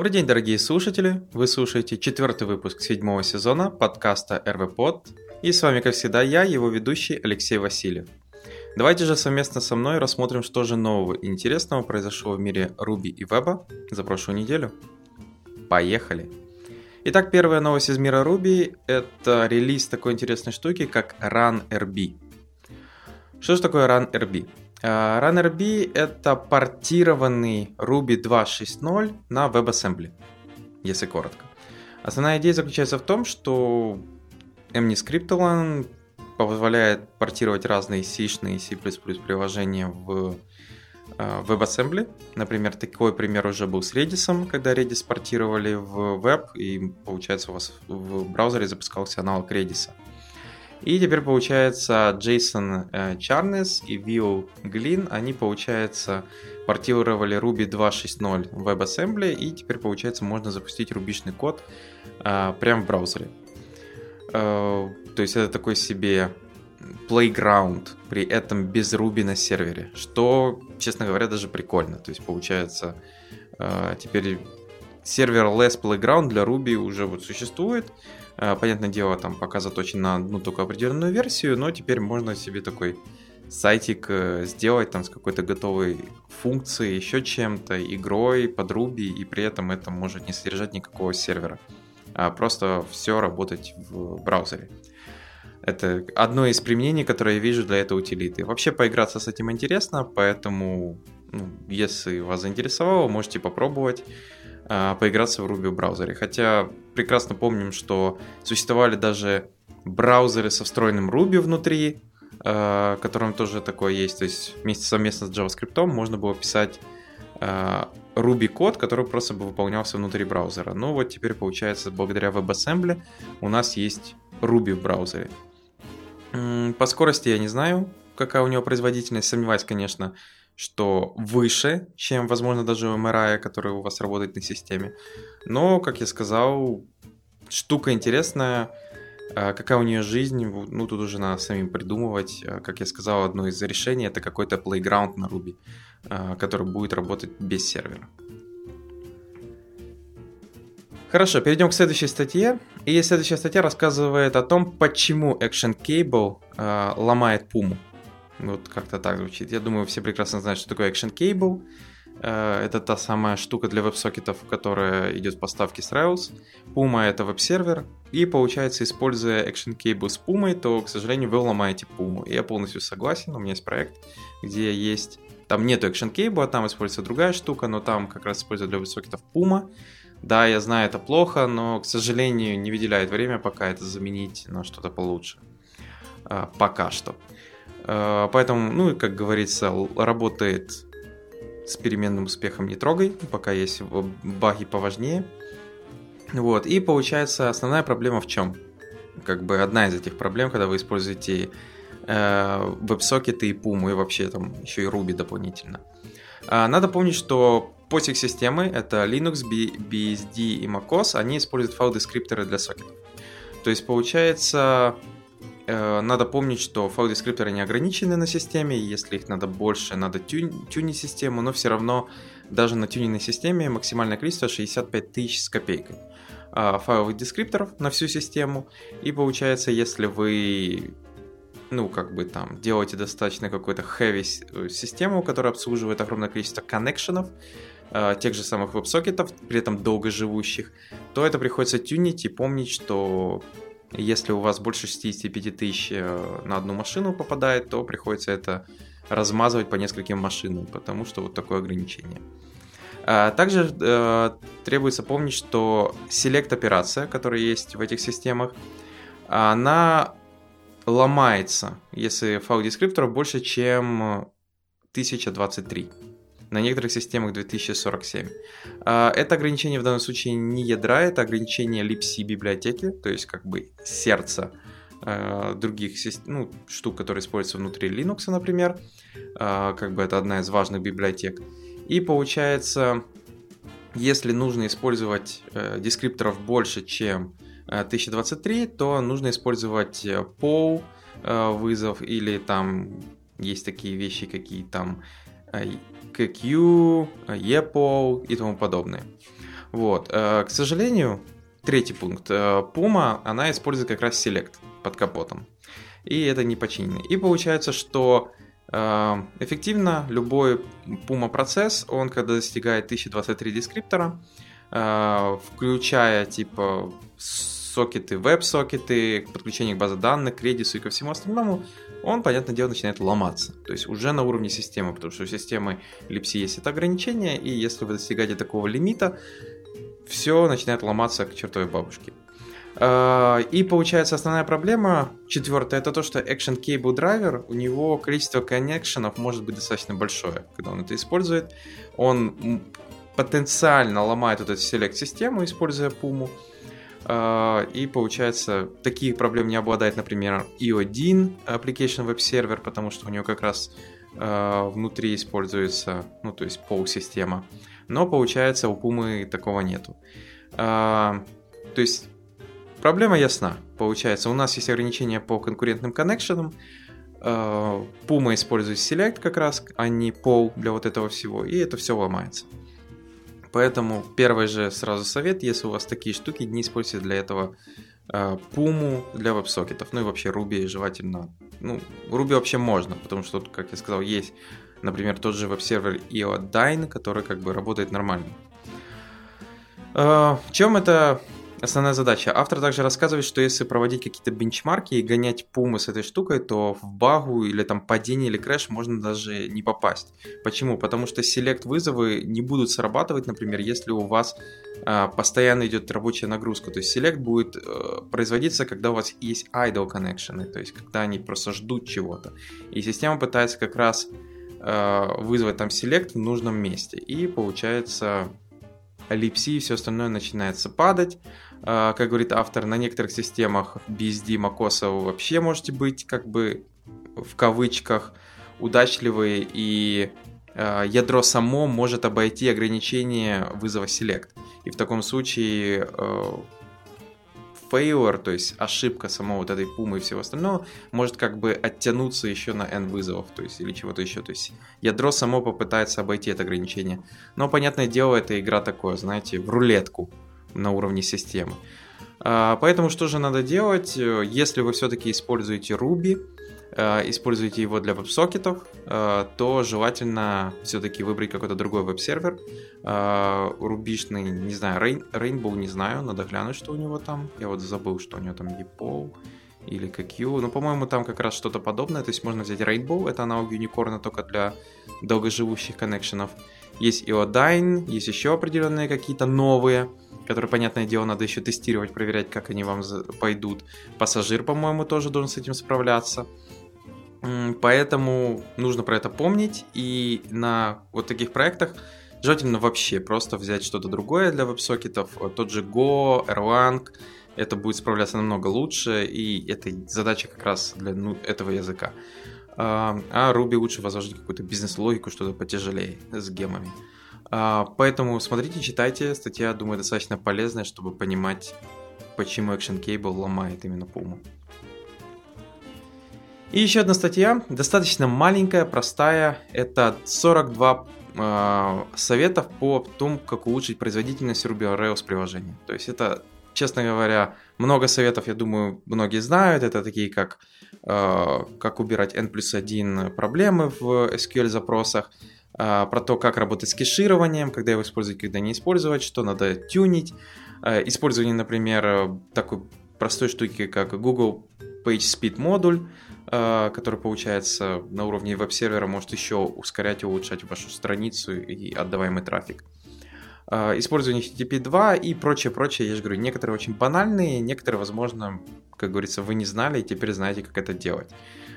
Добрый день, дорогие слушатели! Вы слушаете четвертый выпуск седьмого сезона подкаста РВПод. И с вами, как всегда, я, его ведущий Алексей Васильев. Давайте же совместно со мной рассмотрим, что же нового и интересного произошло в мире Ruby и Web за прошлую неделю. Поехали! Итак, первая новость из мира Ruby – это релиз такой интересной штуки, как RunRB. Что же такое RunRB? Uh, RunRB – это портированный Ruby 2.6.0 на WebAssembly, если коротко. Основная идея заключается в том, что MNIScriptline позволяет портировать разные C и C++ приложения в Э, WebAssembly. Например, такой пример уже был с Redis, когда Redis портировали в веб, и получается у вас в браузере запускался аналог Redis. И теперь получается JSON э, Charnes и Vue Glin, они получается портировали Ruby 2.6.0 в WebAssembly, и теперь получается можно запустить рубишный код э, прямо в браузере. Э, то есть это такой себе playground, при этом без Ruby на сервере, что, честно говоря, даже прикольно. То есть получается теперь сервер Less Playground для Ruby уже вот существует. Э, понятное дело, там пока заточен на одну только определенную версию, но теперь можно себе такой сайтик э, сделать там с какой-то готовой функцией, еще чем-то, игрой под Ruby, и при этом это может не содержать никакого сервера, а просто все работать в браузере. Это одно из применений, которое я вижу для этой утилиты. Вообще поиграться с этим интересно, поэтому, ну, если вас заинтересовало, можете попробовать поиграться в Ruby в браузере. Хотя прекрасно помним, что существовали даже браузеры со встроенным Ruby внутри, э, которым тоже такое есть. То есть вместе совместно с JavaScript можно было писать э, Ruby код, который просто бы выполнялся внутри браузера. Но вот теперь получается, благодаря WebAssembly у нас есть Ruby в браузере. По скорости я не знаю, какая у него производительность. Сомневаюсь, конечно, что выше, чем, возможно, даже MRI, который у вас работает на системе. Но, как я сказал, штука интересная. А какая у нее жизнь, ну тут уже надо самим придумывать. А, как я сказал, одно из решений это какой-то playground на Ruby, а, который будет работать без сервера. Хорошо, перейдем к следующей статье. И следующая статья рассказывает о том, почему Action Cable ломает Puma. Вот как-то так звучит. Я думаю, все прекрасно знают, что такое Action Cable. Э, это та самая штука для веб-сокетов, которая идет в поставке с Rails. Puma это веб-сервер. И получается, используя Action Cable с Puma, то, к сожалению, вы ломаете Puma. Я полностью согласен. У меня есть проект, где есть... Там нету Action Cable, а там используется другая штука, но там как раз используют для веб-сокетов Puma. Да, я знаю, это плохо, но, к сожалению, не выделяет время пока это заменить на что-то получше. А, пока что. А, поэтому, ну и, как говорится, работает с переменным успехом не трогай, пока есть баги поважнее. Вот, и получается, основная проблема в чем? Как бы одна из этих проблем, когда вы используете э, веб-сокеты и Puma, и вообще там еще и Ruby дополнительно. А, надо помнить, что POSIX системы, это Linux, BSD и MacOS, они используют файл-дескрипторы для сокетов. То есть получается, надо помнить, что файл-дескрипторы не ограничены на системе, если их надо больше, надо тюн, тюнить систему, но все равно даже на тюненной системе максимальное количество 65 тысяч с копейкой а, файловых дескрипторов на всю систему. И получается, если вы ну, как бы там, делаете достаточно какую-то heavy э, систему, которая обслуживает огромное количество коннекшенов, э, тех же самых веб-сокетов, при этом долгоживущих, то это приходится тюнить и помнить, что если у вас больше 65 тысяч э, на одну машину попадает, то приходится это размазывать по нескольким машинам, потому что вот такое ограничение. А также э, требуется помнить, что select операция, которая есть в этих системах, она ломается, если файл дескриптора больше, чем 1023 на некоторых системах 2047. А, это ограничение в данном случае не ядра, это ограничение libc библиотеки, то есть как бы сердце а, других ну, штук, которые используются внутри Linux, например. А, как бы это одна из важных библиотек. И получается, если нужно использовать э, дескрипторов больше, чем 1023, то нужно использовать э, POW э, вызов или там есть такие вещи, какие там QQ, EPO и тому подобное. Вот. К сожалению, третий пункт. Puma, она использует как раз Select под капотом. И это не починено. И получается, что эффективно любой Puma процесс, он когда достигает 1023 дескриптора, включая типа сокеты, веб-сокеты, подключение к базе данных, к Redis и ко всему остальному, он, понятное дело, начинает ломаться. То есть уже на уровне системы, потому что у системы Lipsy есть это ограничение, и если вы достигаете такого лимита, все начинает ломаться к чертовой бабушке. А, и получается основная проблема, четвертая, это то, что Action Cable Driver, у него количество коннекшенов может быть достаточно большое, когда он это использует. Он потенциально ломает вот эту селект-систему, используя Puma. А, и получается, таких проблем не обладает, например, IO1 Application Web Server, потому что у него как раз а, внутри используется, ну, то есть POW-система. Но получается, у Puma такого нету. А, то есть проблема ясна. Получается, у нас есть ограничения по конкурентным коннекшенам. Puma использует Select как раз, а не POW для вот этого всего, и это все ломается. Поэтому первый же сразу совет, если у вас такие штуки, не используйте для этого э, Пуму для веб-сокетов, ну и вообще Ruby желательно. Ну, Ruby вообще можно, потому что как я сказал, есть, например, тот же веб-сервер Iodine, который как бы работает нормально. Э, в чем это основная задача. Автор также рассказывает, что если проводить какие-то бенчмарки и гонять пумы с этой штукой, то в багу или там падение или крэш можно даже не попасть. Почему? Потому что селект вызовы не будут срабатывать, например, если у вас э, постоянно идет рабочая нагрузка. То есть селект будет э, производиться, когда у вас есть idle connection, то есть когда они просто ждут чего-то. И система пытается как раз э, вызвать там селект в нужном месте. И получается липси и все остальное начинается падать. А, как говорит автор, на некоторых системах BSD macOS вы вообще можете быть как бы в кавычках удачливые и а, ядро само может обойти ограничение вызова select. И в таком случае а, failure, то есть ошибка самого вот этой пумы и всего остального, может как бы оттянуться еще на n вызовов, то есть или чего-то еще. То есть ядро само попытается обойти это ограничение. Но, понятное дело, эта игра такое, знаете, в рулетку на уровне системы. А, поэтому что же надо делать, если вы все-таки используете Ruby, а, используете его для веб-сокетов, а, то желательно все-таки выбрать какой-то другой веб-сервер. Рубишный, не знаю, Rainbow не знаю, надо глянуть, что у него там. Я вот забыл, что у него там EPO или QQ. Ну, по-моему, там как раз что-то подобное. То есть можно взять Rainbow, это аналог Unicorn только для долгоживущих коннекшенов. Есть Iodine, есть еще определенные какие-то новые которые, понятное дело, надо еще тестировать, проверять, как они вам пойдут. Пассажир, по-моему, тоже должен с этим справляться. Поэтому нужно про это помнить, и на вот таких проектах желательно вообще просто взять что-то другое для веб-сокетов, тот же Go, Erlang, это будет справляться намного лучше, и это задача как раз для ну, этого языка. А, а Ruby лучше возложить какую-то бизнес-логику, что-то потяжелее с гемами. А, поэтому смотрите, читайте. Статья, думаю, достаточно полезная, чтобы понимать, почему Action Cable ломает именно Puma. И еще одна статья, достаточно маленькая, простая. Это 42 э, советов по тому, как улучшить производительность Ruby Rails приложения. То есть это, честно говоря, много советов, я думаю, многие знают. Это такие, как э, как убирать n плюс 1 проблемы в SQL запросах, а, про то, как работать с кешированием, когда его использовать, когда не использовать, что надо тюнить. А, использование, например, такой простой штуки, как Google PageSpeed модуль, а, который получается на уровне веб-сервера, может еще ускорять и улучшать вашу страницу и отдаваемый трафик. Использование HTTP 2 и прочее, прочее, я же говорю, некоторые очень банальные, некоторые, возможно, как говорится, вы не знали и теперь знаете, как это делать.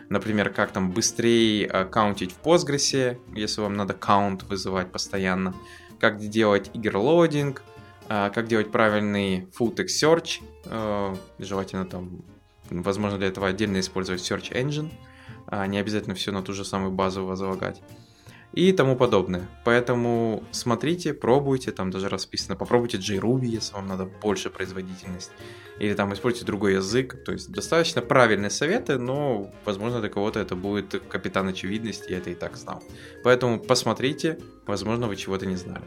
Например, как там быстрее э, каунтить в Postgres, если вам надо каунт вызывать постоянно. Как делать игр-лоадинг, э, как делать правильный full text search. Э, желательно там, возможно, для этого отдельно использовать search engine. Не обязательно все на ту же самую базу возлагать. И тому подобное. Поэтому смотрите, пробуйте, там даже расписано, попробуйте JRuby, если вам надо больше производительность, или там используйте другой язык, то есть достаточно правильные советы, но, возможно, для кого-то это будет капитан очевидности, я это и так знал. Поэтому посмотрите, возможно, вы чего-то не знали.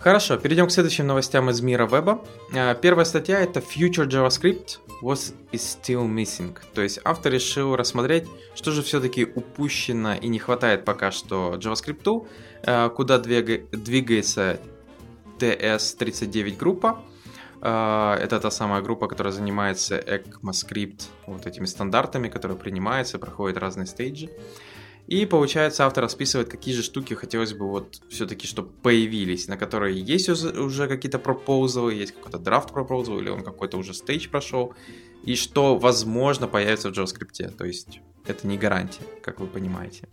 Хорошо, перейдем к следующим новостям из мира веба. А, первая статья это Future JavaScript was is still missing. То есть автор решил рассмотреть, что же все-таки упущено и не хватает пока что JavaScript, а, куда двигается TS39 группа. А, это та самая группа, которая занимается ECMAScript, вот этими стандартами, которые принимаются, проходят разные стейджи. И получается, автор расписывает, какие же штуки хотелось бы вот все-таки, чтобы появились, на которые есть уже какие-то пропозалы, есть какой-то драфт пропозал, или он какой-то уже стейдж прошел, и что, возможно, появится в JavaScript. То есть это не гарантия, как вы понимаете.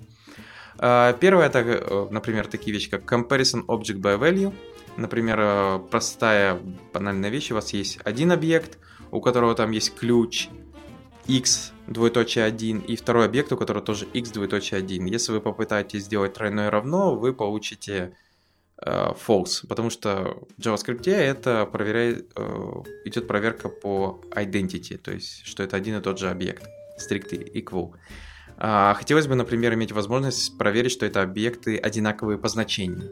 А, первое, это, э, например, такие вещи, как Comparison Object by Value. Например, э, простая банальная вещь, у вас есть один объект, у которого там есть ключ, x двоеточие 1 и второй объект, у которого тоже x двоеточие 1. Если вы попытаетесь сделать тройное равно, вы получите э, false, потому что в JavaScript это проверяет, э, идет проверка по identity, то есть что это один и тот же объект, strict equal. А, хотелось бы, например, иметь возможность проверить, что это объекты одинаковые по значению.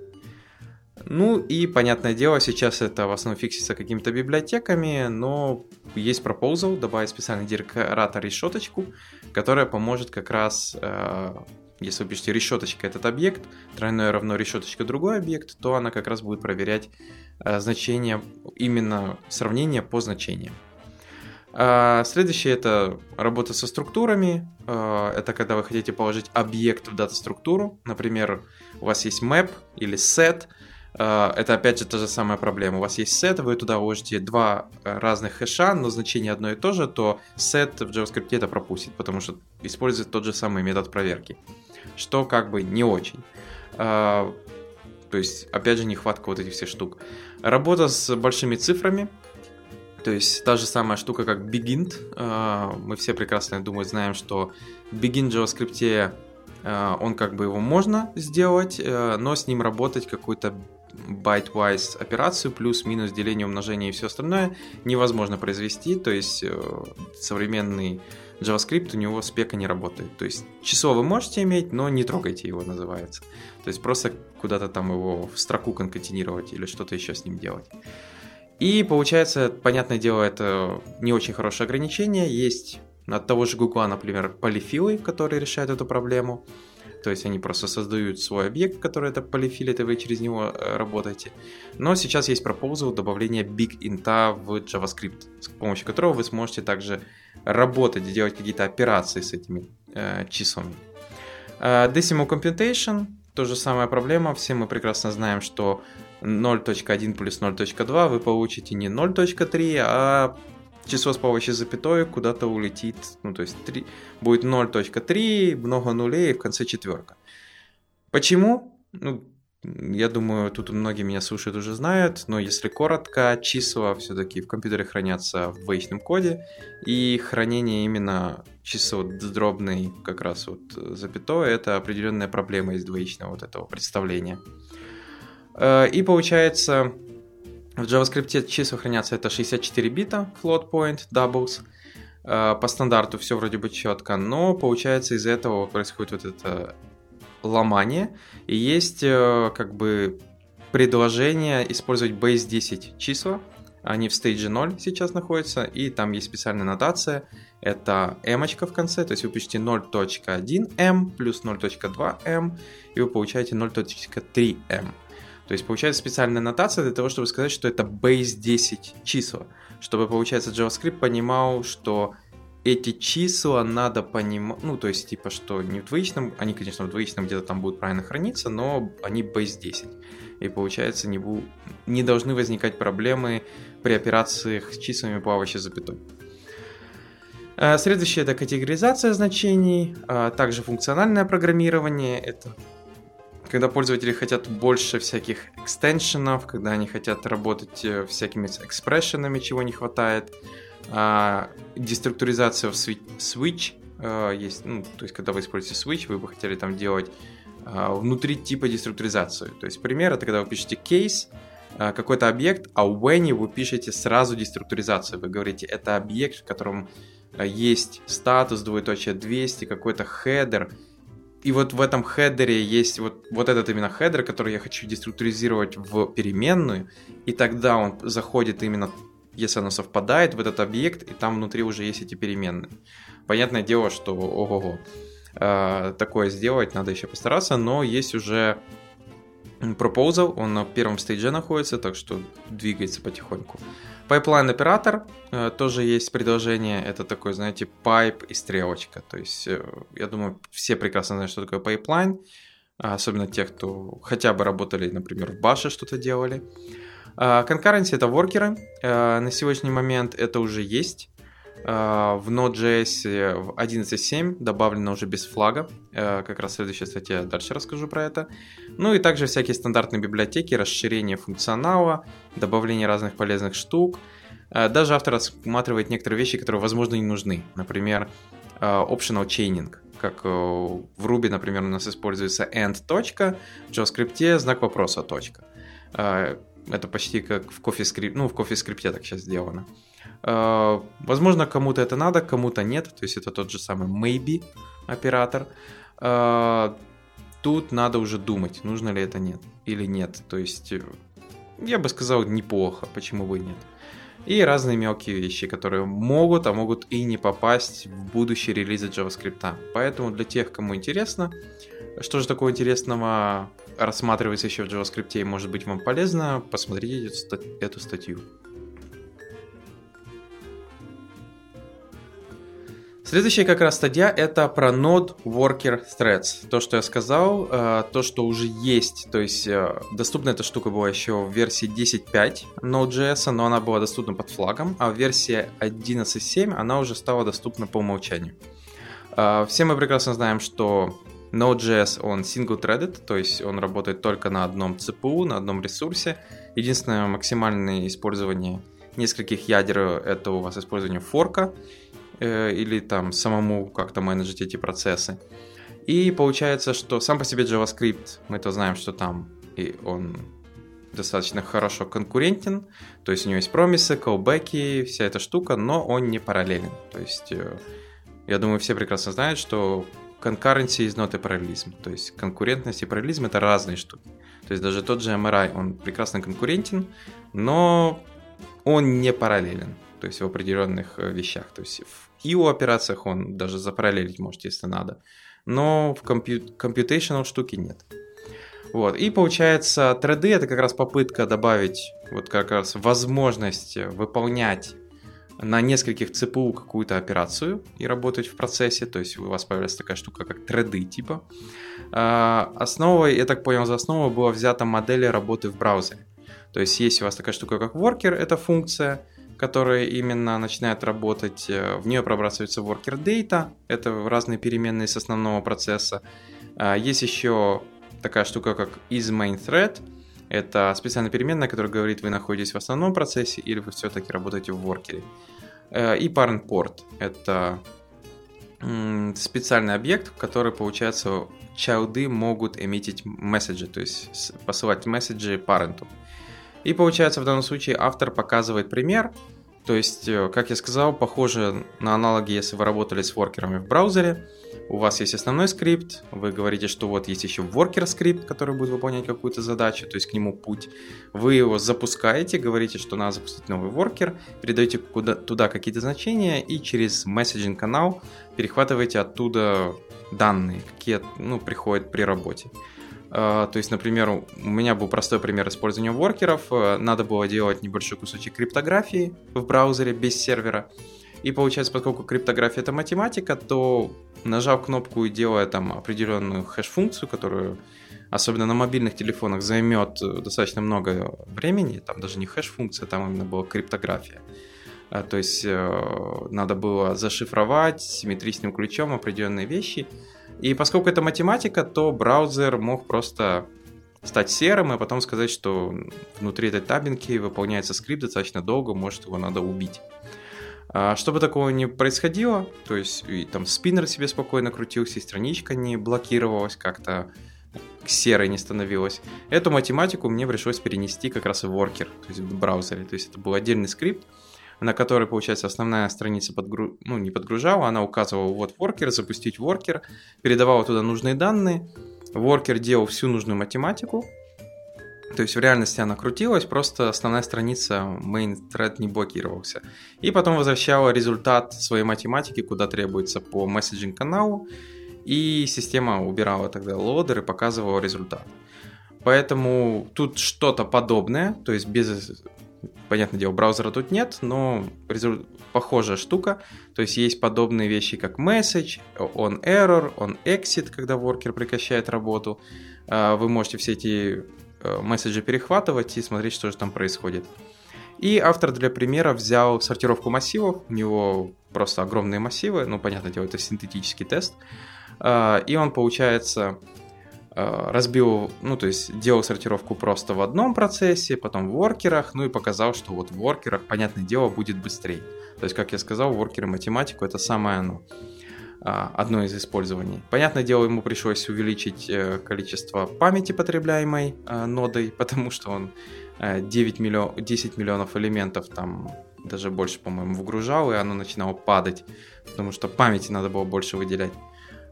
Ну и, понятное дело, сейчас это в основном фиксится какими-то библиотеками, но есть пропозал добавить специальный декоратор решеточку, которая поможет как раз, э, если вы пишете решеточка этот объект, тройное равно решеточка другой объект, то она как раз будет проверять э, значение, именно сравнение по значениям. А следующее это работа со структурами. Э, это когда вы хотите положить объект в дата-структуру. Например, у вас есть map или set – это опять же та же самая проблема. У вас есть сет, вы туда вложите два э, разных хэша, но значение одно и то же, то сет в JavaScript это пропустит, потому что использует тот же самый метод проверки, что как бы не очень. А, то есть, опять же, нехватка вот этих всех штук. Работа с большими цифрами, то есть та же самая штука, как begin. Мы все прекрасно, я думаю, знаем, что begin в JavaScript он как бы его можно сделать, э, но с ним работать какой-то byte-wise операцию, плюс-минус деление, умножение и все остальное невозможно произвести, то есть э, современный JavaScript у него спека не работает. То есть число вы можете иметь, но не трогайте его, называется. То есть просто куда-то там его в строку конкатинировать или что-то еще с ним делать. И получается, понятное дело, это не очень хорошее ограничение. Есть от того же Google, например, полифилы, которые решают эту проблему. То есть они просто создают свой объект, который это полифилит, и вы через него э, работаете. Но сейчас есть пропозал добавления big int в JavaScript, с помощью которого вы сможете также работать, делать какие-то операции с этими э, числами. Э, decimal computation, то же самая проблема. Все мы прекрасно знаем, что 0.1 плюс 0.2 вы получите не 0.3, а число с помощью запятой куда-то улетит, ну то есть 3, будет 0.3, много нулей, в конце четверка. Почему? Ну, я думаю, тут многие меня слушают уже знают, но если коротко, числа все-таки в компьютере хранятся в двоичном коде, и хранение именно чисел дробной как раз вот запятой, это определенная проблема из двоичного вот этого представления. Э, и получается, в JavaScript числа хранятся это 64 бита, float point, doubles. Э, по стандарту все вроде бы четко, но получается из-за этого происходит вот это ломание. И есть э, как бы предложение использовать base 10 числа. Они в стейдже 0 сейчас находятся, и там есть специальная нотация. Это m в конце, то есть вы пишете 0.1m плюс 0.2m, и вы получаете 0.3m. То есть получается специальная нотация для того, чтобы сказать, что это base 10 числа. Чтобы, получается, JavaScript понимал, что эти числа надо понимать, ну, то есть, типа, что не в двоичном, они, конечно, в двоичном где-то там будут правильно храниться, но они base 10. И, получается, не, бу... не должны возникать проблемы при операциях с числами, плавающей запятой. Э, следующее это категоризация значений, а также функциональное программирование. Это когда пользователи хотят больше всяких экстеншенов, когда они хотят работать э, всякими экспрессионами, чего не хватает, а, деструктуризация в switch, э, есть, ну, то есть когда вы используете switch, вы бы хотели там делать э, внутри типа деструктуризацию. То есть пример это когда вы пишете кейс, какой-то объект, а у when вы пишете сразу деструктуризацию. Вы говорите, это объект, в котором есть статус, двоеточие 200, какой-то хедер, и вот в этом header е есть вот, вот этот именно header, который я хочу деструктуризировать в переменную, и тогда он заходит именно, если оно совпадает, в этот объект, и там внутри уже есть эти переменные. Понятное дело, что ого-го, э, такое сделать надо еще постараться, но есть уже proposal, он на первом stage е находится, так что двигается потихоньку. Pipeline оператор, э, тоже есть предложение, это такой, знаете, pipe и стрелочка. То есть, э, я думаю, все прекрасно знают, что такое pipeline, особенно те, кто хотя бы работали, например, в баше что-то делали. Concurrency — это воркеры, э, на сегодняшний момент это уже есть. В Node.js в 11.7 добавлено уже без флага. Как раз в следующей статье дальше расскажу про это. Ну и также всякие стандартные библиотеки, расширение функционала, добавление разных полезных штук. Даже автор рассматривает некоторые вещи, которые, возможно, не нужны. Например, optional chaining. Как в Ruby, например, у нас используется end. точка, в JavaScript знак вопроса точка. Это почти как в CoffeeScript, ну, в CoffeeScript так сейчас сделано. Э, возможно, кому-то это надо, кому-то нет. То есть это тот же самый maybe оператор. Э, тут надо уже думать, нужно ли это нет или нет. То есть э, я бы сказал неплохо, почему бы и нет. И разные мелкие вещи, которые могут, а могут и не попасть в будущие релизы JavaScript. Поэтому для тех, кому интересно, что же такого интересного рассматривается еще в JavaScript и может быть вам полезно, посмотрите эту статью. Следующая как раз стадия это про Node Worker Threads. То, что я сказал, э, то, что уже есть. То есть э, доступна эта штука была еще в версии 10.5 Node.js, но она была доступна под флагом, а в версии 11.7 она уже стала доступна по умолчанию. Э, все мы прекрасно знаем, что Node.js, он single-threaded, то есть он работает только на одном CPU, на одном ресурсе. Единственное максимальное использование нескольких ядер — это у вас использование форка, Э, или там самому как-то менеджить эти процессы. И получается, что сам по себе JavaScript, мы-то знаем, что там и он достаточно хорошо конкурентен, то есть у него есть промисы, callbacks, вся эта штука, но он не параллелен. То есть э, я думаю, все прекрасно знают, что concurrency is not a parallelism, то есть конкурентность и параллелизм это разные штуки. То есть даже тот же MRI, он прекрасно конкурентен, но он не параллелен то есть в определенных э, вещах. То есть в IO операциях он даже запараллелить может, если надо. Но в comput- computational штуки нет. Вот. И получается, 3D это как раз попытка добавить вот как раз возможность выполнять на нескольких CPU какую-то операцию и работать в процессе, то есть у вас появляется такая штука, как 3D типа. А, основой, я так понял, за основу была взята модель работы в браузере. То есть есть у вас такая штука, как worker, это функция, которая именно начинает работать, э, в нее пробрасывается worker data, это разные переменные с основного процесса. А, есть еще такая штука, как is main thread, это специальная переменная, которая говорит, вы находитесь в основном процессе или вы все-таки работаете в воркере. Э, и parent port — это специальный объект, в который, получается, чайлды могут эмитить месседжи, то есть посылать месседжи паренту. И получается в данном случае автор показывает пример, то есть, э, как я сказал, похоже на аналоги, если вы работали с воркерами в браузере. У вас есть основной скрипт, вы говорите, что вот есть еще воркер скрипт, который будет выполнять какую-то задачу, то есть к нему путь. Вы его запускаете, говорите, что надо запустить новый воркер, передаете куда, туда какие-то значения и через месседжинг канал перехватываете оттуда данные, какие ну, приходят при работе. А, то есть, например, у меня был простой пример использования воркеров. Э, надо было делать небольшой кусочек криптографии в браузере без сервера. И получается, поскольку криптография это математика, то нажав кнопку и делая там определенную хэш-функцию, которую особенно на мобильных телефонах займет э, достаточно много времени, там даже не хэш-функция, там именно была криптография. А, то есть э, надо было зашифровать симметричным ключом определенные вещи, и поскольку это математика, то браузер мог просто стать серым и потом сказать, что внутри этой табинки выполняется скрипт достаточно долго, может его надо убить. А, чтобы такого не происходило, то есть и там спиннер себе спокойно крутился, и страничка не блокировалась как-то, серой не становилась. Эту математику мне пришлось перенести как раз в Worker, то есть в браузере. То есть это был отдельный скрипт, на который, получается, основная страница подгру... ну, не подгружала, она указывала вот Worker, запустить Worker, передавала туда нужные данные, Worker делал всю нужную математику, то есть в реальности она крутилась, просто основная страница main thread не блокировался. И потом возвращала результат своей математики, куда требуется по месседжинг каналу, и система убирала тогда лодер и показывала результат. Поэтому тут что-то подобное, то есть без, понятное дело, браузера тут нет, но похожая штука. То есть есть подобные вещи, как message, on error, on exit, когда воркер прекращает работу. А, вы можете все эти э, месседжи перехватывать и смотреть, что же там происходит. И автор для примера взял сортировку массивов, у него просто огромные массивы, ну, понятное дело, это синтетический тест, а, и он, получается, разбил, ну, то есть делал сортировку просто в одном процессе, потом в воркерах, ну и показал, что вот в воркерах, понятное дело, будет быстрее. То есть, как я сказал, воркеры математику это самое оно, а, одно из использований. Понятное дело, ему пришлось увеличить э, количество памяти, потребляемой э, нодой, потому что он 9 миллион, 10 миллионов элементов там даже больше, по-моему, вгружал, и оно начинало падать, потому что памяти надо было больше выделять.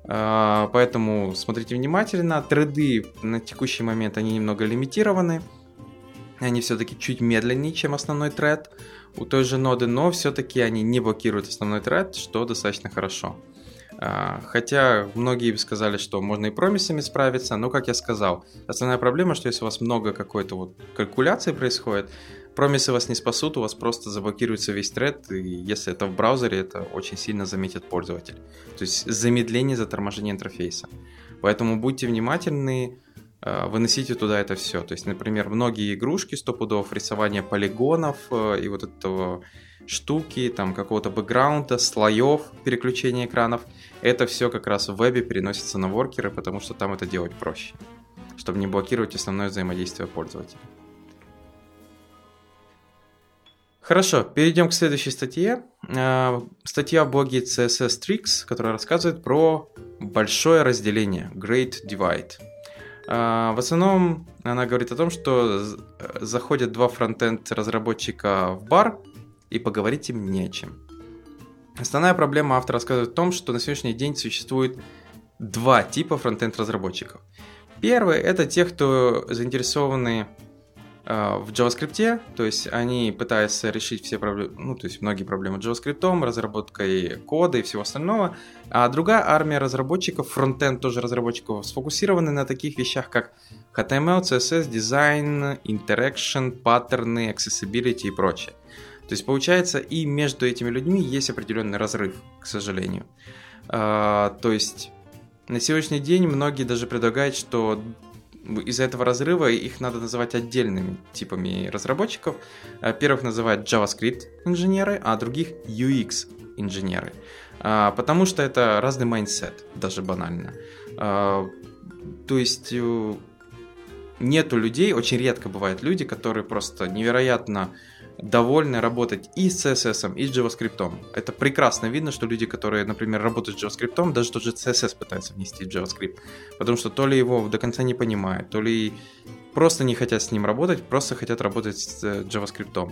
А, поэтому смотрите внимательно. Треды на текущий момент они немного лимитированы. Они все-таки чуть медленнее, чем основной тред у той же ноды, но все-таки они не блокируют основной тред, что достаточно хорошо. А, хотя многие сказали, что можно и промисами справиться, но, как я сказал, основная проблема, что если у вас много какой-то вот калькуляции происходит, Промисы вас не спасут, у вас просто заблокируется весь тред, и если это в браузере, это очень сильно заметит пользователь. То есть замедление, заторможение интерфейса. Поэтому будьте внимательны, э, выносите туда это все. То есть, например, многие игрушки, стопудов, рисование полигонов э, и вот этого штуки, там какого-то бэкграунда, слоев, переключения экранов, это все как раз в вебе переносится на воркеры, потому что там это делать проще, чтобы не блокировать основное взаимодействие пользователя. Хорошо, перейдем к следующей статье. А, статья в блоге CSS Tricks, которая рассказывает про большое разделение, Great Divide. А, в основном она говорит о том, что заходят два фронтенд разработчика в бар и поговорить им не о чем. Основная проблема автора рассказывает о том, что на сегодняшний день существует два типа фронтенд разработчиков. Первый это те, кто заинтересованы в JavaScript, то есть они пытаются решить все проблемы, ну, то есть многие проблемы JavaScript, разработкой кода и всего остального, а другая армия разработчиков, фронтенд тоже разработчиков, сфокусированы на таких вещах, как HTML, CSS, дизайн, interaction, паттерны, accessibility и прочее. То есть получается и между этими людьми есть определенный разрыв, к сожалению. А, то есть на сегодняшний день многие даже предлагают, что из-за этого разрыва их надо называть отдельными типами разработчиков. Э, первых называют JavaScript инженеры, а других UX инженеры. А, потому что это разный mindset, даже банально. А, то есть э, нету людей, очень редко бывают люди, которые просто невероятно довольны работать и с CSS, и с JavaScript. Это прекрасно видно, что люди, которые, например, работают с JavaScript, даже тот же CSS пытаются внести в JavaScript, потому что то ли его до конца не понимают, то ли просто не хотят с ним работать, просто хотят работать с э, JavaScript.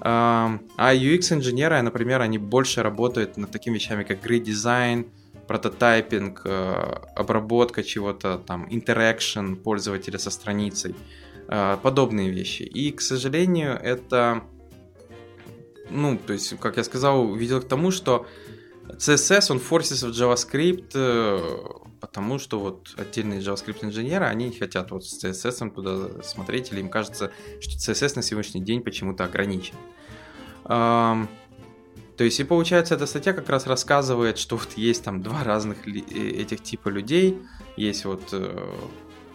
А UX-инженеры, например, они больше работают над такими вещами, как grid design, прототайпинг, э, обработка чего-то, там, interaction пользователя со страницей. А, подобные вещи. И, к сожалению, это, ну, то есть, как я сказал, ведет к тому, что CSS, он форсится в JavaScript, э, потому что вот отдельные JavaScript инженеры, они хотят вот с CSS туда смотреть, или им кажется, что CSS на сегодняшний день почему-то ограничен. То есть, и получается, эта статья как раз рассказывает, что вот есть там два разных э, этих типа людей. Есть вот э,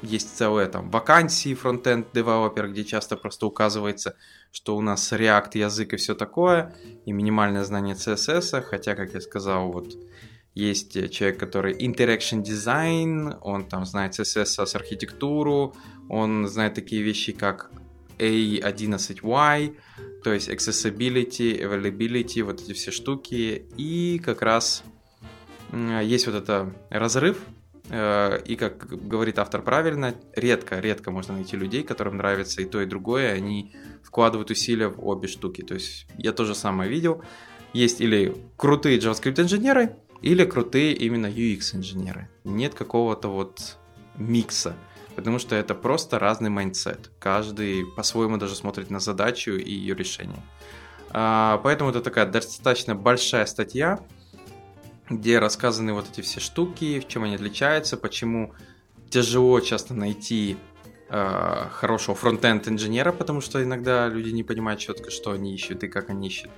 есть целые там вакансии фронтенд девелопер, где часто просто указывается, что у нас React язык и все такое, и минимальное знание CSS, хотя, как я сказал, вот есть человек, который interaction design, он там знает CSS архитектуру, он знает такие вещи, как A11Y, то есть accessibility, availability, вот эти все штуки, и как раз есть вот это разрыв, э, и как говорит автор правильно, редко, редко можно найти людей, которым нравится и то, и другое, они вкладывают усилия в обе штуки. То есть я тоже самое видел. Есть или крутые JavaScript инженеры, или крутые именно UX инженеры. Нет какого-то вот микса, потому что это просто разный mindset. Каждый по-своему даже смотрит на задачу и ее решение. А, поэтому это такая достаточно большая статья, где рассказаны вот эти все штуки, в чем они отличаются, почему тяжело часто найти э, хорошего фронтенд инженера, потому что иногда люди не понимают четко, что они ищут и как они ищут.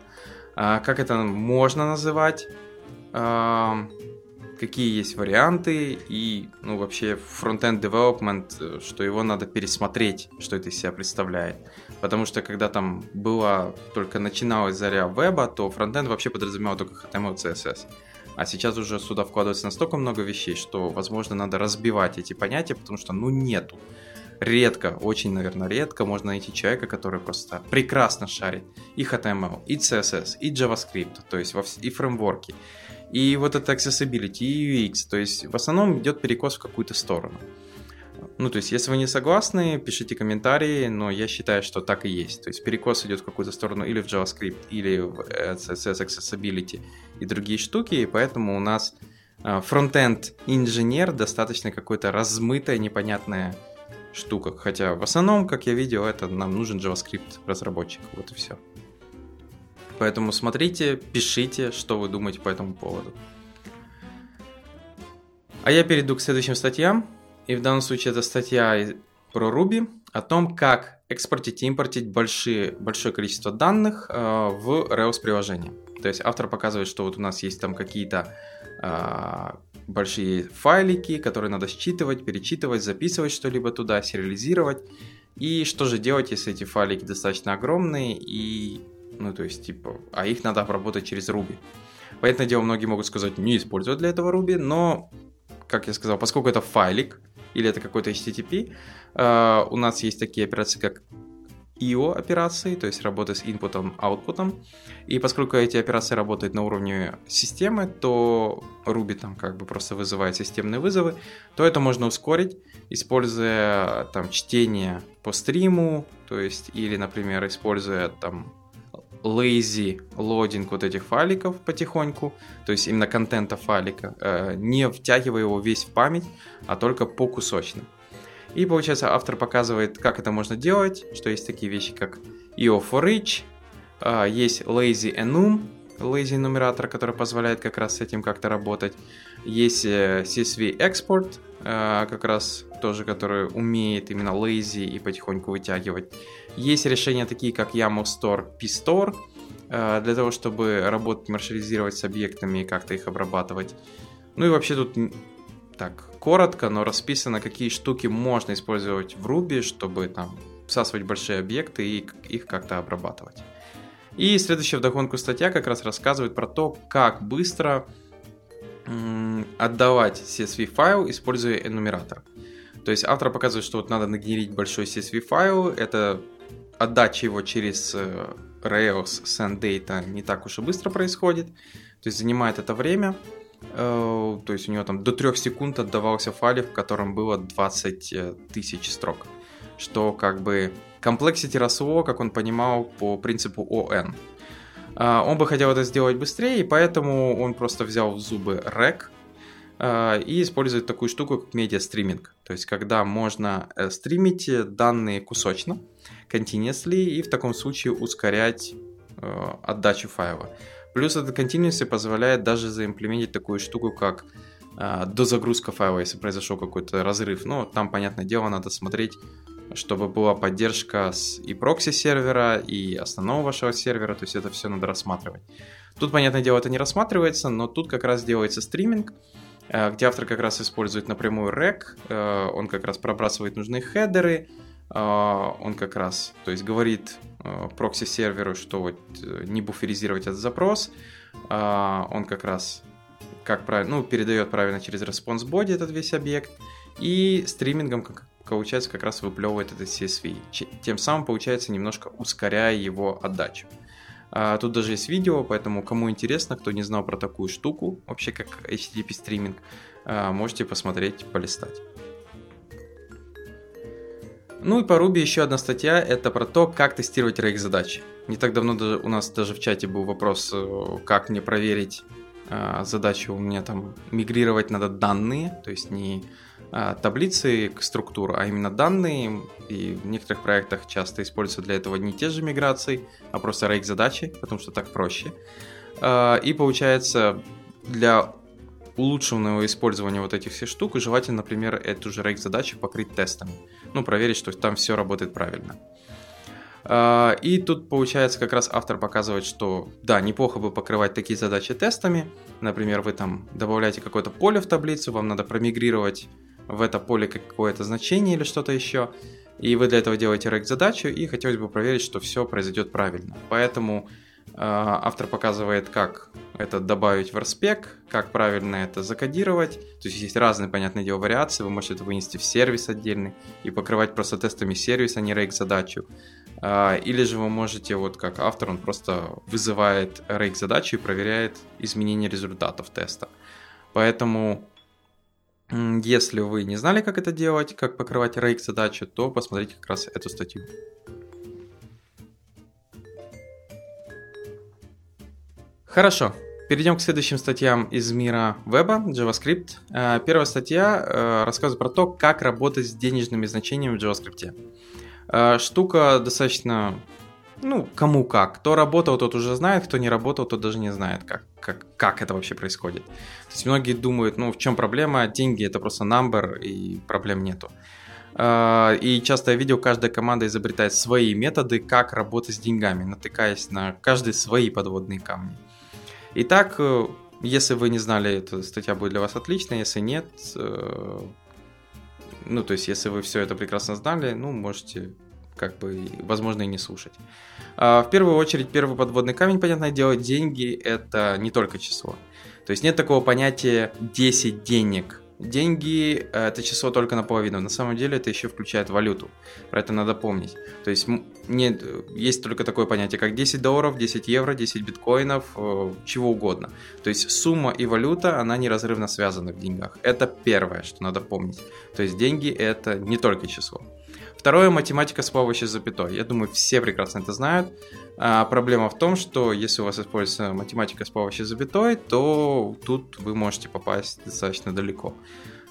А, как это можно называть? А, какие есть варианты и, ну, вообще фронтенд development, что его надо пересмотреть, что это из себя представляет. Потому что когда там была только начиналась заря веба, то фронтенд вообще подразумевал только HTML, CSS. А сейчас уже сюда вкладывается настолько много вещей, что, возможно, надо разбивать эти понятия, потому что, ну, нету. Редко, очень, наверное, редко можно найти человека, который просто прекрасно шарит и HTML, и CSS, и JavaScript, то есть во и фреймворки, и вот это accessibility, и UX, то есть в основном идет перекос в какую-то сторону. Ну, то есть, если вы не согласны, пишите комментарии, но я считаю, что так и есть. То есть, перекос идет в какую-то сторону или в JavaScript, или в CSS Accessibility и другие штуки, и поэтому у нас а, фронтенд инженер достаточно какой-то размытая, непонятная штука. Хотя в основном, как я видел, это нам нужен JavaScript разработчик. Вот и все. Поэтому смотрите, пишите, что вы думаете по этому поводу. А я перейду к следующим статьям. И в данном случае это статья про Ruby о том, как экспортить и импортить большие, большое количество данных э, в Rails приложение. То есть автор показывает, что вот у нас есть там какие-то э, большие файлики, которые надо считывать, перечитывать, записывать что-либо туда, сериализировать. И что же делать, если эти файлики достаточно огромные и ну, то есть, типа, а их надо обработать через Ruby. Понятное дело, многие могут сказать, не использовать для этого Ruby, но, как я сказал, поскольку это файлик, или это какой-то HTTP, э, у нас есть такие операции, как IO операции, то есть работа с инпутом, аутпутом. И поскольку эти операции работают на уровне системы, то Ruby там как бы просто вызывает системные вызовы, то это можно ускорить, используя там чтение по стриму, то есть или, например, используя там lazy лодинг вот этих файликов потихоньку, то есть именно контента файлика, э, не втягивая его весь в память, а только по кусочным. И получается автор показывает, как это можно делать, что есть такие вещи, как IO for each, э, есть lazy enum, lazy нумератор, который позволяет как раз с этим как-то работать. Есть э, CSV export, как раз тоже, который умеет именно lazy и потихоньку вытягивать. Есть решения такие, как YAML Store, P-Store, э, для того, чтобы работать, маршализировать с объектами и как-то их обрабатывать. Ну и вообще тут так коротко, но расписано, какие штуки можно использовать в Ruby, чтобы там всасывать большие объекты и их как-то обрабатывать. И следующая вдогонку статья как раз рассказывает про то, как быстро отдавать CSV файл, используя энумератор. То есть автор показывает, что вот надо нагенерить большой CSV файл, это отдача его через э, Rails Send Data не так уж и быстро происходит, то есть занимает это время, э, то есть у него там до 3 секунд отдавался файл, в котором было 20 э, тысяч строк, что как бы complexity росло, как он понимал, по принципу ON. Он бы хотел это сделать быстрее, и поэтому он просто взял в зубы REC, и использует такую штуку, как медиа-стриминг. То есть, когда можно стримить данные кусочно, continuously и в таком случае ускорять э, отдачу файла. Плюс этот continuously позволяет даже заимплементить такую штуку, как э, дозагрузка файла, если произошел какой-то разрыв. Но там, понятное дело, надо смотреть, чтобы была поддержка с и прокси сервера, и основного вашего сервера, то есть это все надо рассматривать. Тут, понятное дело, это не рассматривается, но тут как раз делается стриминг, э, где автор как раз использует напрямую рек, э, он как раз пробрасывает нужные хедеры, а, он как раз, то есть говорит прокси-серверу, что э, не буферизировать этот запрос, он как раз как правильно, ну, передает правильно через response body этот весь объект, и стримингом как, получается, как раз выплевывает этот CSV. Тем самым, получается, немножко ускоряя его отдачу. А, тут даже есть видео, поэтому кому интересно, кто не знал про такую штуку, вообще как HTTP стриминг, а, можете посмотреть, полистать. Ну и по Ruby еще одна статья, это про то, как тестировать рейк задачи. Не так давно даже, у нас даже в чате был вопрос, э, как мне проверить э, задачу, у меня там мигрировать надо данные, то есть не таблицы к структуру, а именно данные. И в некоторых проектах часто используются для этого не те же миграции, а просто рейк задачи, потому что так проще. Э, и получается для улучшенного использования вот этих всех штук, желательно, например, эту же рейк-задачу покрыть тестами. Ну, проверить, что там все работает правильно. А, и тут, получается, как раз автор показывает, что да, неплохо бы покрывать такие задачи тестами. Например, вы там добавляете какое-то поле в таблицу, вам надо промигрировать в это поле какое-то значение или что-то еще. И вы для этого делаете рейк-задачу, и хотелось бы проверить, что все произойдет правильно. Поэтому а, автор показывает, как это добавить в RSpec, как правильно это закодировать. То есть есть разные, понятное дело, вариации. Вы можете это вынести в сервис отдельный и покрывать просто тестами сервиса, а не рейк задачу. А, или же вы можете, вот как автор, он просто вызывает рейк задачу и проверяет изменение результатов теста. Поэтому если вы не знали, как это делать, как покрывать рейк задачу, то посмотрите как раз эту статью. Хорошо, перейдем к следующим статьям из мира веба, JavaScript. Э, первая статья э, рассказывает про то, как работать с денежными значениями в JavaScript. Э, штука достаточно, ну, кому как. Кто работал, тот уже знает, кто не работал, тот даже не знает, как, как, как это вообще происходит. То есть многие думают, ну, в чем проблема? Деньги это просто number, и проблем нету. И часто я видел, каждая команда изобретает свои методы, как работать с деньгами, натыкаясь на каждый свои подводные камни. Итак, э, если вы не знали, эта статья будет для вас отличная, если нет, э, ну, то есть, если вы все это прекрасно знали, ну, можете как бы, возможно, и не слушать. А, в первую очередь, первый подводный камень, понятное дело, деньги – это не только число. То есть нет такого понятия 10 денег деньги это число только наполовину. На самом деле это еще включает валюту. Про это надо помнить. То есть нет, есть только такое понятие, как 10 долларов, 10 евро, 10 биткоинов, э, чего угодно. То есть сумма и валюта, она неразрывно связаны в деньгах. Это первое, что надо помнить. То есть деньги это не только число. Второе, математика с помощью запятой. Я думаю, все прекрасно это знают. А, проблема в том, что если у вас используется математика с помощью запятой, то тут вы можете попасть достаточно далеко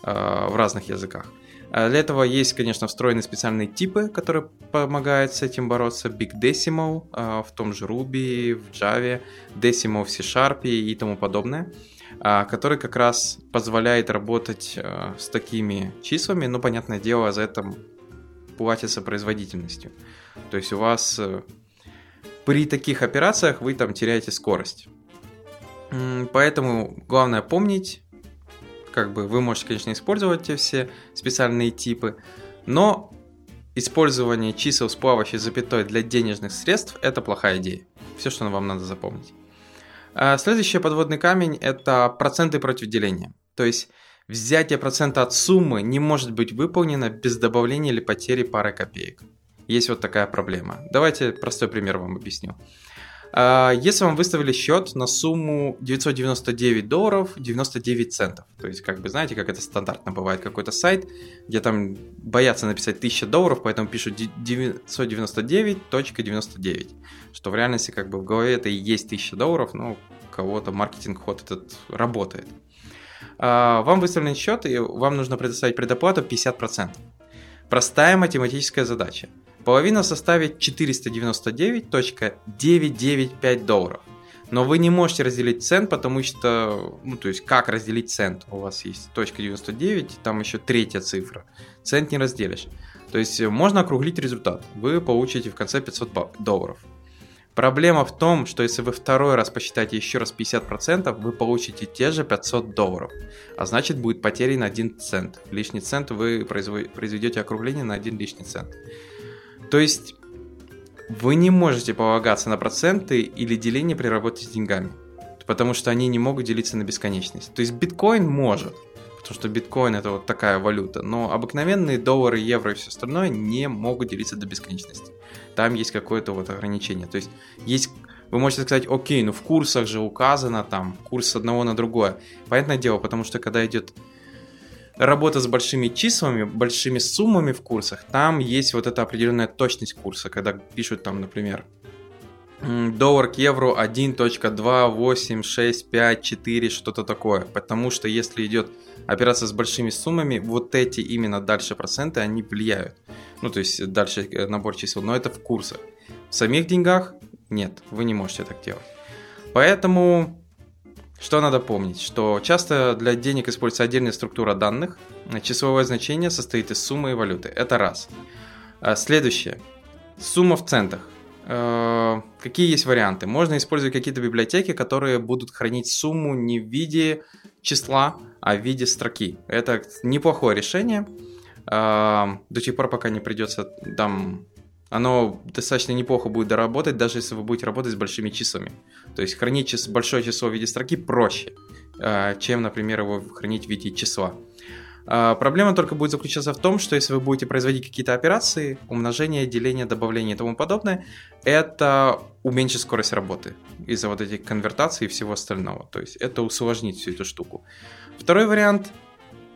а, в разных языках. А для этого есть, конечно, встроенные специальные типы, которые помогают с этим бороться. Big Decimal а, в том же Ruby, в Java, Decimal в C-Sharp и тому подобное который как раз позволяет работать с такими числами, но, понятное дело, за это платится производительностью. То есть у вас э, при таких операциях вы там теряете скорость. Поэтому главное помнить, как бы вы можете, конечно, использовать те все специальные типы, но использование чисел с плавающей запятой для денежных средств – это плохая идея. Все, что вам надо запомнить. А следующий подводный камень – это проценты против деления. То есть Взятие процента от суммы не может быть выполнено без добавления или потери пары копеек. Есть вот такая проблема. Давайте простой пример вам объясню. А, если вам выставили счет на сумму 999 долларов 99 центов, то есть, как бы, знаете, как это стандартно бывает, какой-то сайт, где там боятся написать 1000 долларов, поэтому пишут 999.99, что в реальности, как бы, в голове это и есть 1000 долларов, но у кого-то маркетинг-ход этот работает. А, вам выставлен счет, и вам нужно предоставить предоплату 50%. Простая математическая задача. Половина составит 499.995 долларов. Но вы не можете разделить цент, потому что, ну, то есть, как разделить цент? У вас есть точка 99, там еще третья цифра. Цент не разделишь. То есть, можно округлить результат. Вы получите в конце 500 долларов. Проблема в том, что если вы второй раз посчитаете еще раз 50%, вы получите те же 500 долларов. А значит будет потерян 1 цент. Лишний цент вы произведете округление на 1 лишний цент. То есть вы не можете полагаться на проценты или деление при работе с деньгами. Потому что они не могут делиться на бесконечность. То есть биткоин может. Потому что биткоин это вот такая валюта, но обыкновенные доллары, евро и все остальное не могут делиться до бесконечности. Там есть какое-то вот ограничение. То есть есть вы можете сказать, окей, ну в курсах же указано там курс с одного на другое. Понятное дело, потому что когда идет работа с большими числами, большими суммами в курсах, там есть вот эта определенная точность курса, когда пишут там, например, доллар к евро 1.2865, что-то такое. Потому что если идет операция с большими суммами, вот эти именно дальше проценты, они влияют. Ну, то есть дальше э, набор чисел, но это в курсах. В самих деньгах нет, вы не можете так делать. Поэтому что надо помнить? Что часто для денег используется отдельная структура данных. Числовое значение состоит из суммы и валюты. Это раз. А следующее. Сумма в центах. Э, какие есть варианты? Можно использовать какие-то библиотеки, которые будут хранить сумму не в виде числа, а в виде строки. Это неплохое решение. Э, до тех пор, пока не придется там оно достаточно неплохо будет доработать, даже если вы будете работать с большими числами. То есть хранить чис- большое число в виде строки проще, э, чем, например, его хранить в виде числа. А, проблема только будет заключаться в том, что если вы будете производить какие-то операции, умножение, деление, добавление и тому подобное, это уменьшит скорость работы из-за вот этих конвертаций и всего остального. То есть это усложнит всю эту штуку. Второй вариант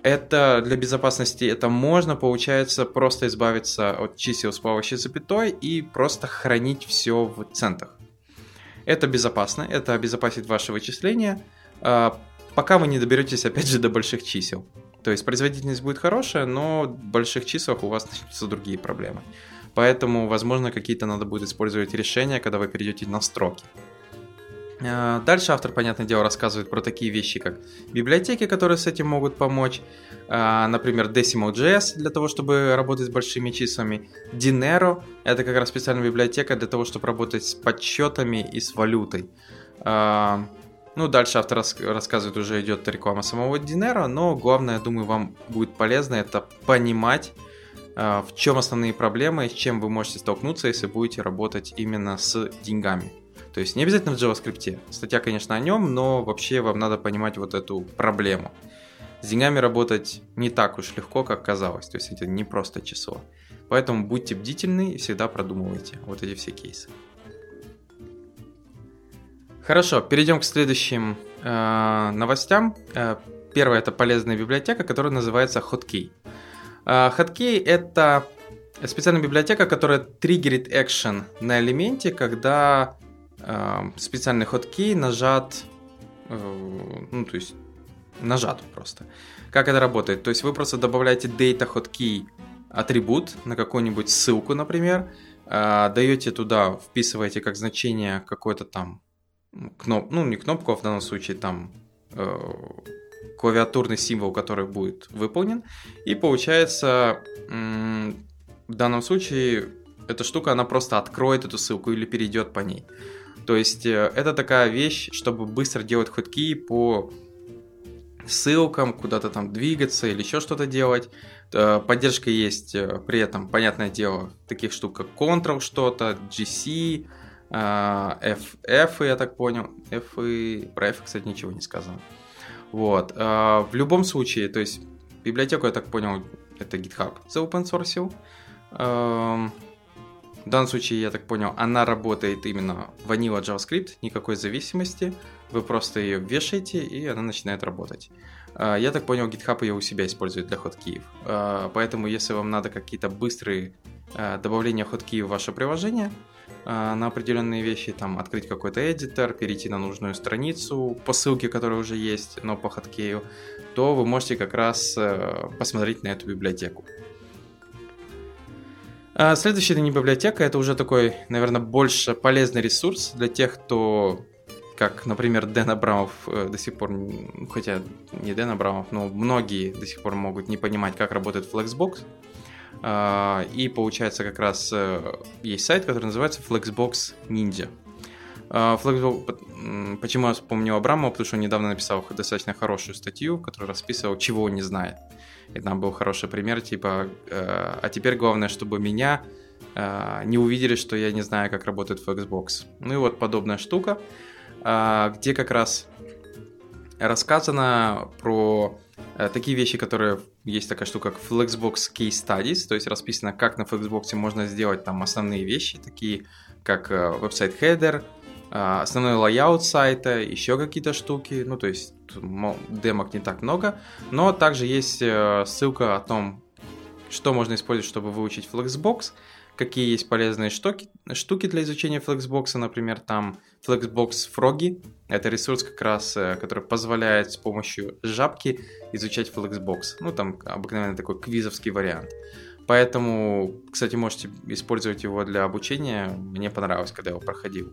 это для безопасности, это можно, получается, просто избавиться от чисел с плавающей запятой и просто хранить все в центах. Это безопасно, это обезопасит ваше вычисление, а, пока вы не доберетесь, опять же, до больших чисел. То есть производительность будет хорошая, но в больших числах у вас начнутся другие проблемы. Поэтому, возможно, какие-то надо будет использовать решения, когда вы перейдете на строки. А, дальше автор, понятное дело, рассказывает про такие вещи, как библиотеки, которые с этим могут помочь. А, например, Decimal.js для того, чтобы работать с большими числами. Dinero — это как раз специальная библиотека для того, чтобы работать с подсчетами и с валютой. Ну, дальше автор рассказывает, уже идет реклама самого Dinero, но главное, думаю, вам будет полезно это понимать, в чем основные проблемы, с чем вы можете столкнуться, если будете работать именно с деньгами. То есть не обязательно в JavaScript. Статья, конечно, о нем, но вообще вам надо понимать вот эту проблему. С деньгами работать не так уж легко, как казалось. То есть это не просто число. Поэтому будьте бдительны и всегда продумывайте вот эти все кейсы. Хорошо, перейдем к следующим э, новостям. Э, первая это полезная библиотека, которая называется Hotkey. Э, Hotkey это специальная библиотека, которая триггерит экшен на элементе, когда специальный хоткей нажат, э, ну, то есть нажат просто. Как это работает? То есть вы просто добавляете data hotkey атрибут на какую-нибудь ссылку, например, э, даете туда, вписываете как значение какой-то там кноп, ну не кнопку, а в данном случае там э, клавиатурный символ, который будет выполнен, и получается в данном случае эта штука, она просто откроет эту ссылку или перейдет по ней. То есть э, это такая вещь, чтобы быстро делать ходки по ссылкам, куда-то там двигаться или еще что-то делать. Э, поддержка есть э, при этом, понятное дело, таких штук, как Ctrl что-то, GC, F, F, я так понял. F и... Про F, кстати, ничего не сказано. Вот. В любом случае, то есть библиотеку, я так понял, это GitHub за open source. Эм, в данном случае, я так понял, она работает именно vanilla JavaScript, никакой зависимости. Вы просто ее вешаете, и она начинает работать. А, я так понял, GitHub ее у себя использует для хоткиев. А, поэтому, если вам надо какие-то быстрые а, добавления хоткиев в ваше приложение, на определенные вещи, там, открыть какой-то эдитор, перейти на нужную страницу по ссылке, которая уже есть, но по хоткею, то вы можете как раз посмотреть на эту библиотеку. А следующая не библиотека, это уже такой, наверное, больше полезный ресурс для тех, кто, как, например, Дэн Абрамов э, до сих пор, хотя не Дэн Абрамов, но многие до сих пор могут не понимать, как работает Flexbox. А, и получается как раз э, есть сайт, который называется Flexbox Ninja. А, Flexbox, почему я вспомнил Абрамова, потому что он недавно написал достаточно хорошую статью, в которой расписывал, чего он не знает. И там был хороший пример, типа, э, а теперь главное, чтобы меня э, не увидели, что я не знаю, как работает Xbox. Ну и вот подобная штука, э, где как раз рассказано про такие вещи, которые есть такая штука, как Flexbox Case Studies, то есть расписано, как на Flexbox можно сделать там основные вещи, такие как э, веб-сайт header, э, основной layout сайта, еще какие-то штуки, ну то есть демок не так много, но также есть ссылка о том, что можно использовать, чтобы выучить Flexbox, какие есть полезные штуки, штуки для изучения Flexbox, например, там Flexbox Froggy, это ресурс как раз, э, который позволяет с помощью жабки изучать Flexbox, ну там обыкновенный такой квизовский вариант. Поэтому, кстати, можете использовать его для обучения, мне понравилось, когда я его проходил.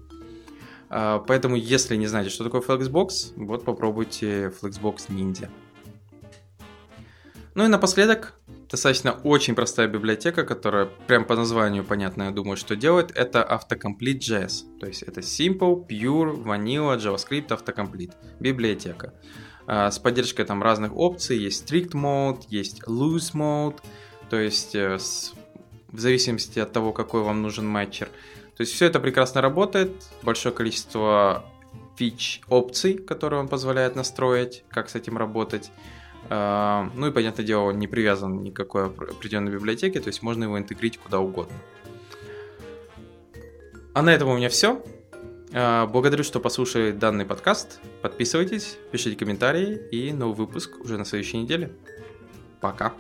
А, поэтому, если не знаете, что такое Flexbox, вот попробуйте Flexbox Ninja. Ну и напоследок, достаточно очень простая библиотека, которая прям по названию понятно, я думаю, что делает, это Autocomplete.js. То есть это Simple, Pure, Vanilla, JavaScript, Autocomplete. Библиотека. А, с поддержкой там разных опций. Есть Strict Mode, есть Loose Mode. То есть э, в зависимости от того, какой вам нужен матчер. То есть все это прекрасно работает. Большое количество фич опций, которые он позволяет настроить, как с этим работать. А, ну и, понятное дело, он не привязан ни к какой определенной библиотеке, то есть можно его интегрить куда угодно. А на этом у меня все. А, благодарю, что послушали данный подкаст. Подписывайтесь, пишите комментарии и новый выпуск уже на следующей неделе. Пока.